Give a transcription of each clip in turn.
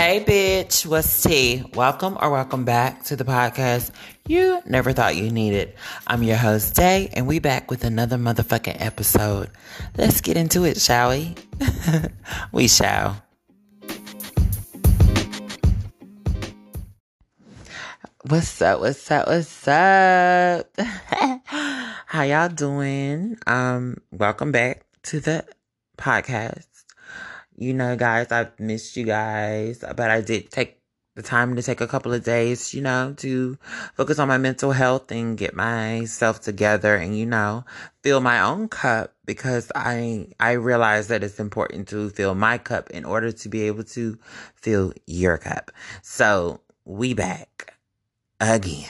Hey, bitch, what's tea? Welcome or welcome back to the podcast you never thought you needed. I'm your host, Day, and we back with another motherfucking episode. Let's get into it, shall we? we shall. What's up? What's up? What's up? How y'all doing? Um, welcome back to the podcast. You know, guys, I've missed you guys, but I did take the time to take a couple of days, you know, to focus on my mental health and get myself together and, you know, fill my own cup because I, I realize that it's important to fill my cup in order to be able to fill your cup. So we back again.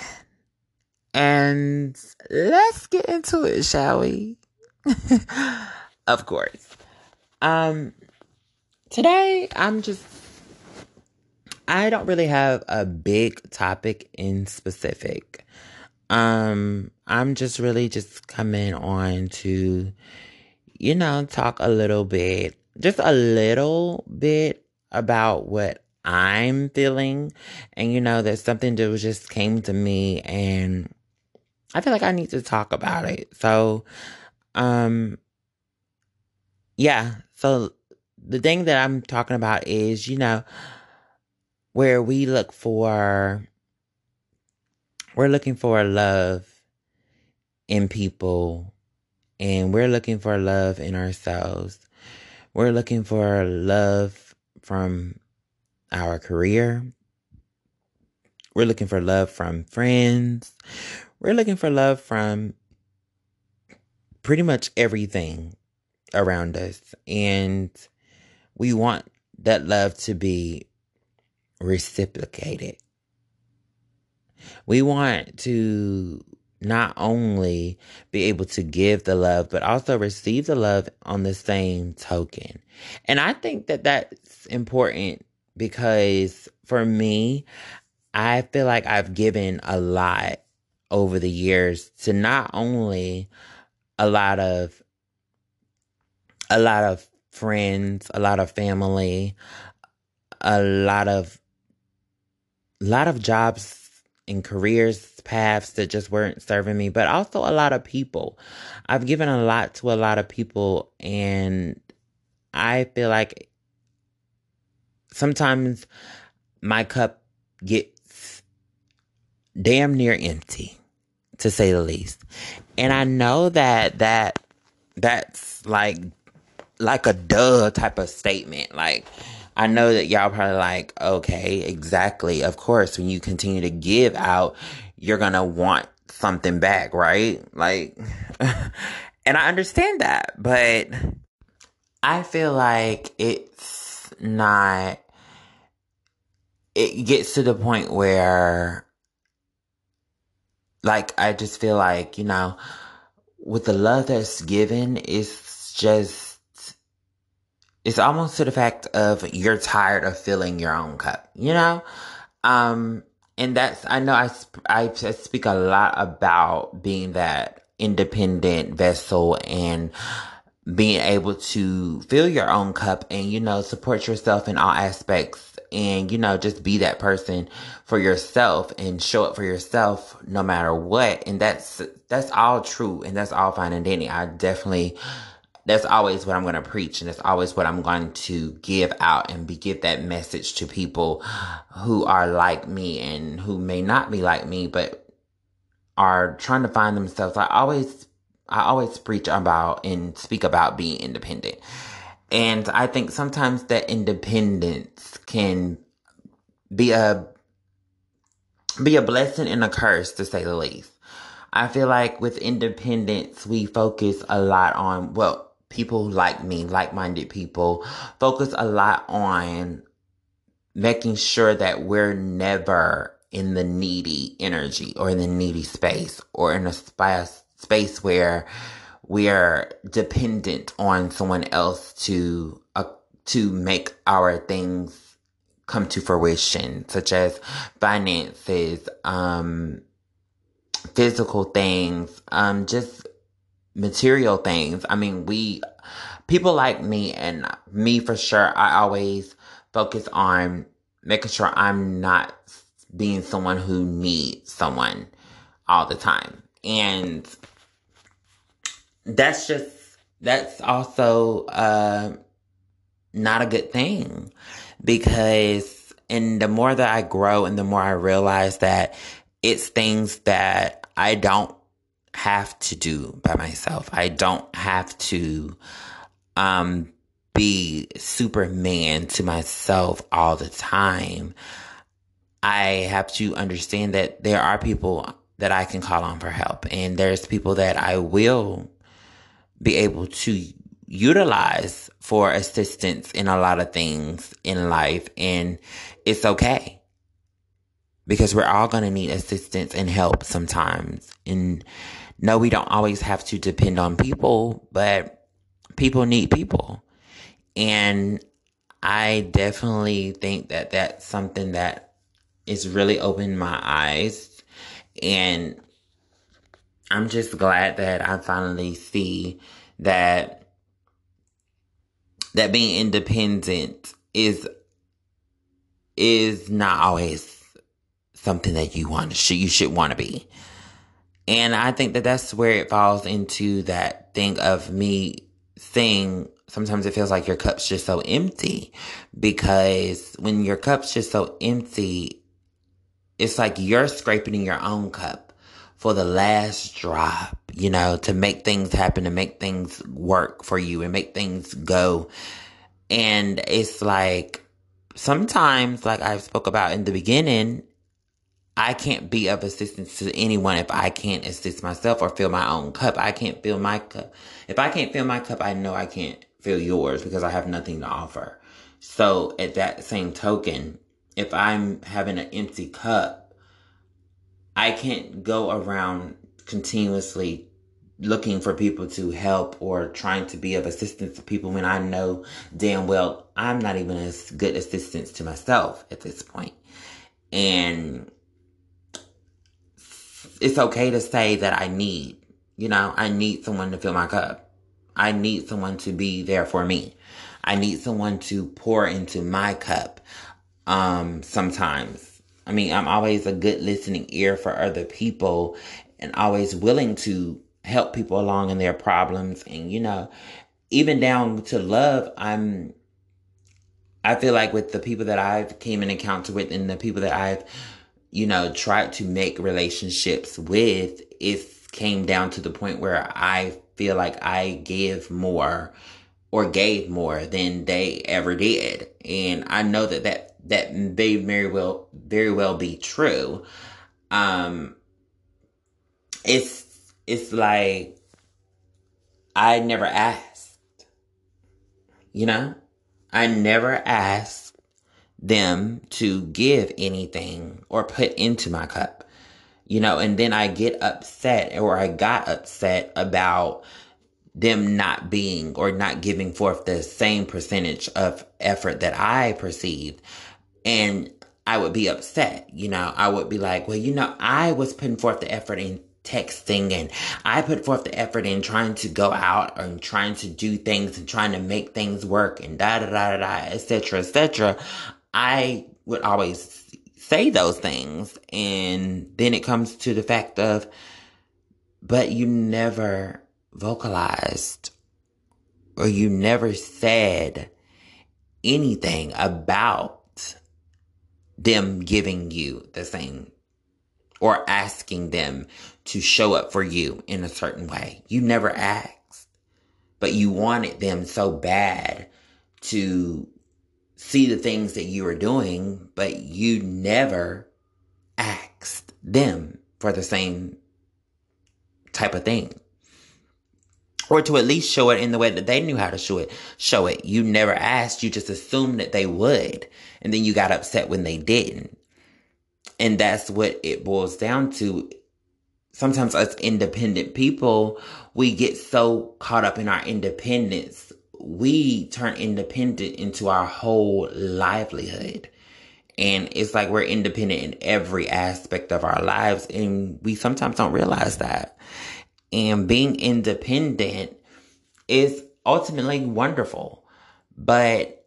And let's get into it, shall we? of course. Um, today I'm just I don't really have a big topic in specific. Um I'm just really just coming on to you know talk a little bit just a little bit about what I'm feeling and you know there's something that just came to me and I feel like I need to talk about it. So um yeah, so the thing that I'm talking about is, you know, where we look for, we're looking for love in people and we're looking for love in ourselves. We're looking for love from our career. We're looking for love from friends. We're looking for love from pretty much everything around us. And we want that love to be reciprocated. We want to not only be able to give the love, but also receive the love on the same token. And I think that that's important because for me, I feel like I've given a lot over the years to not only a lot of a lot of friends, a lot of family, a lot of lot of jobs and careers paths that just weren't serving me, but also a lot of people. I've given a lot to a lot of people and I feel like sometimes my cup gets damn near empty to say the least. And I know that that that's like like a duh type of statement. Like, I know that y'all probably like, okay, exactly. Of course, when you continue to give out, you're gonna want something back, right? Like, and I understand that, but I feel like it's not, it gets to the point where, like, I just feel like, you know, with the love that's given, it's just, it's almost to the fact of you're tired of filling your own cup, you know? Um, and that's, I know I, I speak a lot about being that independent vessel and being able to fill your own cup and, you know, support yourself in all aspects and, you know, just be that person for yourself and show up for yourself no matter what. And that's, that's all true and that's all fine and dandy. I definitely, that's always what I'm going to preach and that's always what I'm going to give out and be give that message to people who are like me and who may not be like me but are trying to find themselves. I always I always preach about and speak about being independent. And I think sometimes that independence can be a be a blessing and a curse to say the least. I feel like with independence, we focus a lot on, well, people like me, like minded people, focus a lot on making sure that we're never in the needy energy or in the needy space or in a space, space where we are dependent on someone else to uh, to make our things come to fruition such as finances um physical things um just material things. I mean, we, people like me and me for sure, I always focus on making sure I'm not being someone who needs someone all the time. And that's just, that's also uh, not a good thing because, and the more that I grow and the more I realize that it's things that I don't have to do by myself. I don't have to um, be Superman to myself all the time. I have to understand that there are people that I can call on for help, and there's people that I will be able to utilize for assistance in a lot of things in life, and it's okay because we're all going to need assistance and help sometimes. And no, we don't always have to depend on people, but people need people. And I definitely think that that's something that is really opened my eyes. And I'm just glad that I finally see that that being independent is is not always something that you want to you should want to be. And I think that that's where it falls into that thing of me saying sometimes it feels like your cup's just so empty because when your cup's just so empty, it's like you're scraping in your own cup for the last drop, you know, to make things happen, to make things work for you and make things go. And it's like sometimes, like I spoke about in the beginning, I can't be of assistance to anyone if I can't assist myself or fill my own cup. I can't fill my cup. If I can't fill my cup, I know I can't fill yours because I have nothing to offer. So at that same token, if I'm having an empty cup, I can't go around continuously looking for people to help or trying to be of assistance to people when I know damn well I'm not even as good assistance to myself at this point. And it's okay to say that I need, you know, I need someone to fill my cup. I need someone to be there for me. I need someone to pour into my cup. Um, sometimes. I mean, I'm always a good listening ear for other people and always willing to help people along in their problems. And, you know, even down to love, I'm, I feel like with the people that I've came in encounter with and the people that I've you know, tried to make relationships with, it came down to the point where I feel like I give more or gave more than they ever did. And I know that that, that may very well, very well be true. Um, it's, it's like, I never asked, you know, I never asked them to give anything or put into my cup. You know, and then I get upset or I got upset about them not being or not giving forth the same percentage of effort that I perceived. And I would be upset. You know, I would be like, well, you know, I was putting forth the effort in texting and I put forth the effort in trying to go out and trying to do things and trying to make things work and da da da da da, etc. etc. I would always say those things. And then it comes to the fact of, but you never vocalized or you never said anything about them giving you the same or asking them to show up for you in a certain way. You never asked, but you wanted them so bad to see the things that you are doing, but you never asked them for the same type of thing. Or to at least show it in the way that they knew how to show it. Show it. You never asked, you just assumed that they would. And then you got upset when they didn't. And that's what it boils down to. Sometimes us independent people, we get so caught up in our independence we turn independent into our whole livelihood. And it's like we're independent in every aspect of our lives. And we sometimes don't realize that. And being independent is ultimately wonderful. But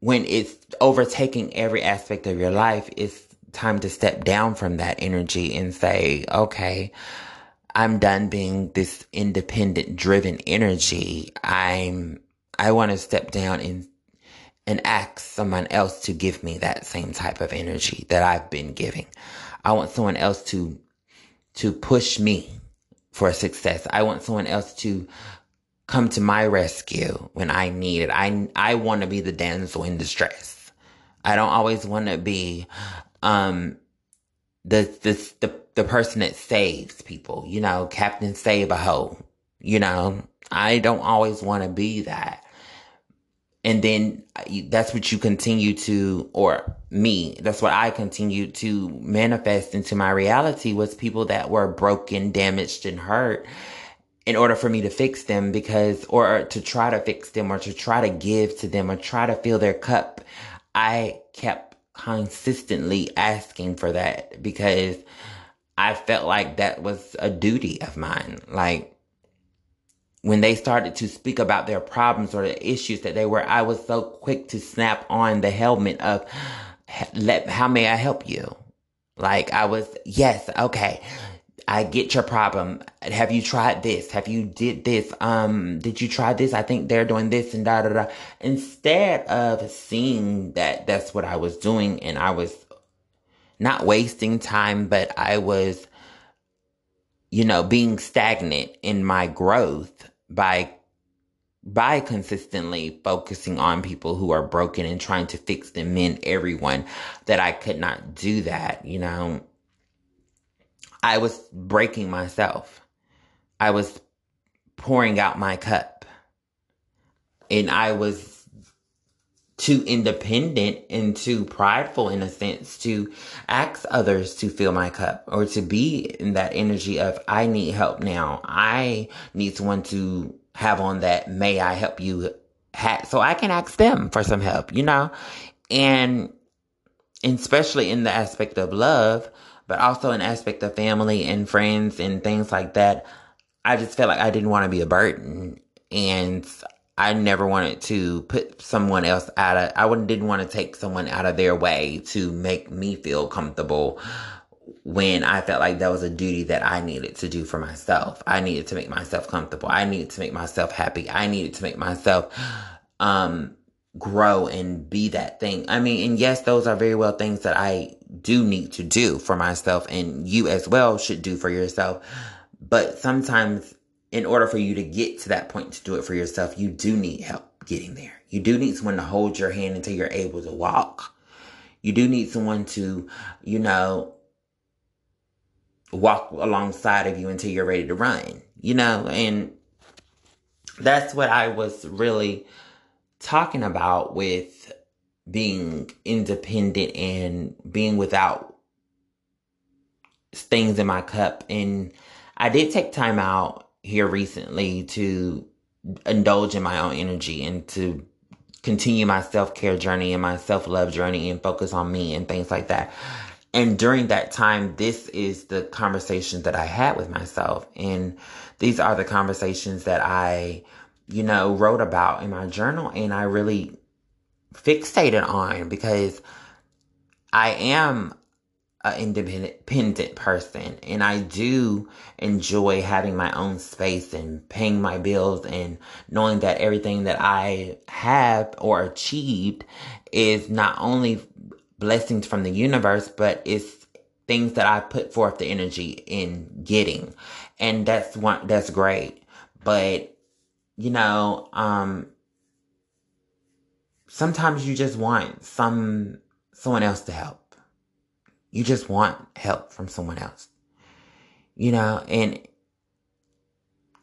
when it's overtaking every aspect of your life, it's time to step down from that energy and say, okay, I'm done being this independent driven energy. I'm, I want to step down and, and ask someone else to give me that same type of energy that I've been giving. I want someone else to, to push me for success. I want someone else to come to my rescue when I need it. I, I want to be the damsel in distress. I don't always want to be, um, the, the, the, the person that saves people, you know, Captain Save a Hoe, you know, I don't always want to be that. And then uh, that's what you continue to, or me, that's what I continue to manifest into my reality was people that were broken, damaged, and hurt in order for me to fix them because, or to try to fix them or to try to give to them or try to fill their cup. I kept consistently asking for that because I felt like that was a duty of mine. Like when they started to speak about their problems or the issues that they were, I was so quick to snap on the helmet of, let, how may I help you? Like I was, yes, okay. I get your problem. Have you tried this? Have you did this? Um, did you try this? I think they're doing this and da da da. Instead of seeing that that's what I was doing and I was not wasting time, but I was, you know, being stagnant in my growth by by consistently focusing on people who are broken and trying to fix them in everyone that I could not do that, you know. I was breaking myself. I was pouring out my cup. And I was too independent and too prideful in a sense to ask others to fill my cup or to be in that energy of, I need help now. I need someone to have on that, may I help you hat so I can ask them for some help, you know? And especially in the aspect of love, but also an aspect of family and friends and things like that. I just felt like I didn't want to be a burden and I never wanted to put someone else out of, I didn't want to take someone out of their way to make me feel comfortable when I felt like that was a duty that I needed to do for myself. I needed to make myself comfortable. I needed to make myself happy. I needed to make myself, um, grow and be that thing. I mean, and yes, those are very well things that I do need to do for myself and you as well should do for yourself. But sometimes in order for you to get to that point to do it for yourself, you do need help getting there. You do need someone to hold your hand until you're able to walk. You do need someone to, you know, walk alongside of you until you're ready to run, you know, and that's what I was really talking about with being independent and being without things in my cup. And I did take time out here recently to indulge in my own energy and to continue my self care journey and my self love journey and focus on me and things like that. And during that time, this is the conversations that I had with myself. And these are the conversations that I, you know, wrote about in my journal. And I really fixated on because I am an independent person and I do enjoy having my own space and paying my bills and knowing that everything that I have or achieved is not only blessings from the universe, but it's things that I put forth the energy in getting. And that's one, that's great. But, you know, um, sometimes you just want some someone else to help. You just want help from someone else. You know, and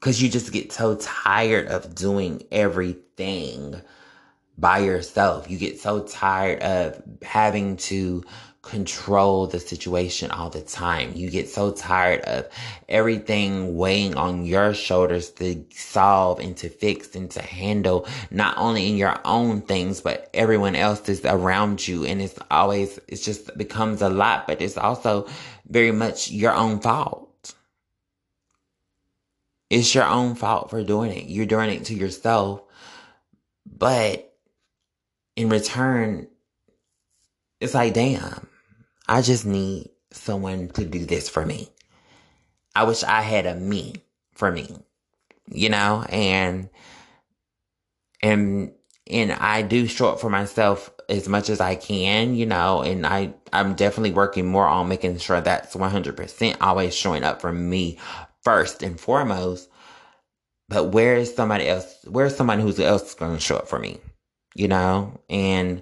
cuz you just get so tired of doing everything by yourself. You get so tired of having to control the situation all the time. You get so tired of everything weighing on your shoulders to solve and to fix and to handle not only in your own things, but everyone else is around you. And it's always, it just becomes a lot, but it's also very much your own fault. It's your own fault for doing it. You're doing it to yourself. But in return, it's like, damn, I just need someone to do this for me. I wish I had a me for me, you know, and, and, and I do show up for myself as much as I can, you know, and I, I'm definitely working more on making sure that's 100% always showing up for me first and foremost. But where is somebody else? Where's somebody who's else going to show up for me? You know, and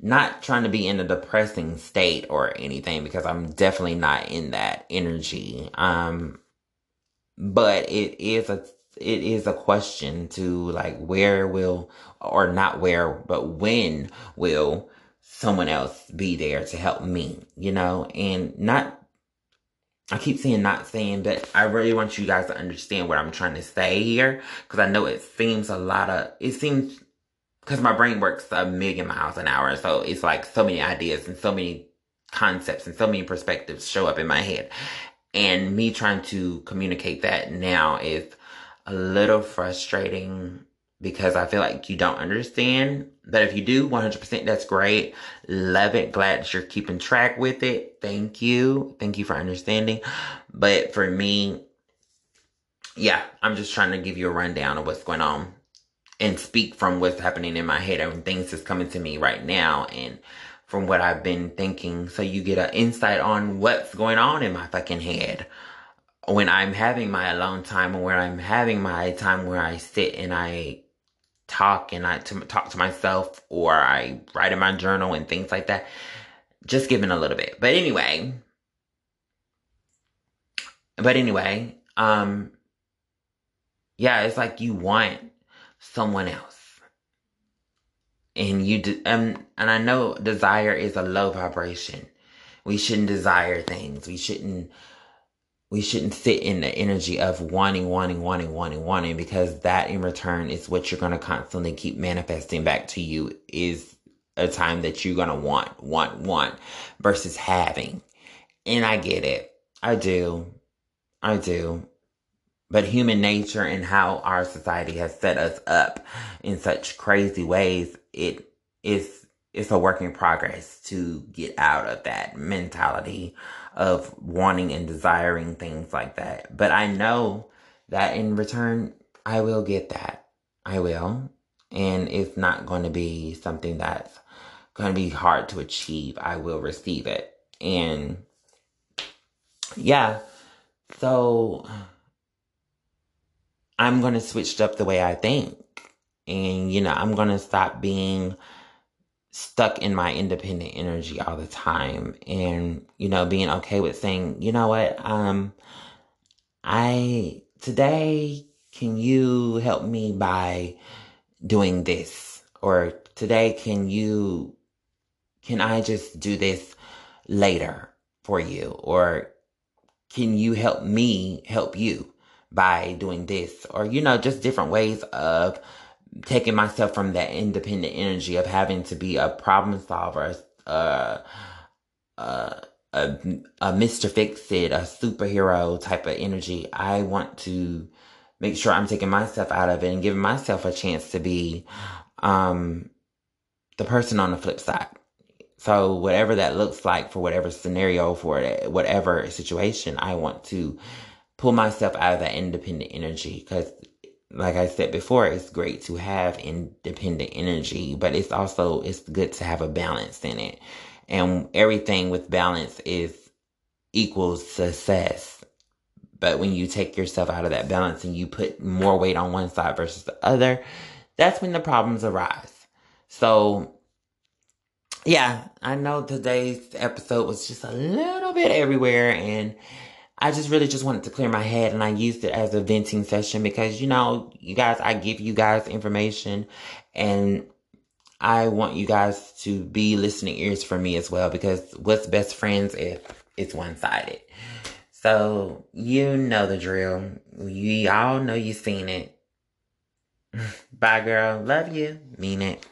not trying to be in a depressing state or anything because I'm definitely not in that energy. Um, but it is a it is a question to like where will or not where but when will someone else be there to help me you know and not i keep saying not saying but i really want you guys to understand what i'm trying to say here because i know it seems a lot of it seems because my brain works a million miles an hour so it's like so many ideas and so many concepts and so many perspectives show up in my head and me trying to communicate that now is a little frustrating because I feel like you don't understand. But if you do, 100%, that's great. Love it. Glad that you're keeping track with it. Thank you. Thank you for understanding. But for me, yeah, I'm just trying to give you a rundown of what's going on and speak from what's happening in my head and things that's coming to me right now and from what I've been thinking. So you get an insight on what's going on in my fucking head when I'm having my alone time or when I'm having my time where I sit and I talk and I talk to myself or I write in my journal and things like that. Just giving a little bit. But anyway, but anyway, um, yeah, it's like you want someone else. And you, de- um, and I know desire is a low vibration. We shouldn't desire things. We shouldn't we shouldn't sit in the energy of wanting, wanting, wanting, wanting, wanting, because that in return is what you're going to constantly keep manifesting back to you is a time that you're going to want, want, want versus having. And I get it. I do. I do. But human nature and how our society has set us up in such crazy ways, it is, it's a work in progress to get out of that mentality of wanting and desiring things like that. But I know that in return, I will get that. I will. And it's not going to be something that's going to be hard to achieve. I will receive it. And yeah, so I'm going to switch up the way I think. And, you know, I'm going to stop being stuck in my independent energy all the time and you know being okay with saying you know what? Um i today can you help me by doing this? Or today can you can i just do this later for you? Or can you help me help you by doing this or you know just different ways of taking myself from that independent energy of having to be a problem solver, uh, uh, a, a Mr. Fix It, a superhero type of energy. I want to make sure I'm taking myself out of it and giving myself a chance to be, um, the person on the flip side. So whatever that looks like for whatever scenario, for whatever situation, I want to pull myself out of that independent energy because like I said before, it's great to have independent energy, but it's also it's good to have a balance in it. And everything with balance is equals success. But when you take yourself out of that balance and you put more weight on one side versus the other, that's when the problems arise. So yeah, I know today's episode was just a little bit everywhere and I just really just wanted to clear my head and I used it as a venting session because, you know, you guys, I give you guys information and I want you guys to be listening ears for me as well because what's best friends if it's one sided. So you know the drill. You all know you've seen it. Bye girl. Love you. Mean it.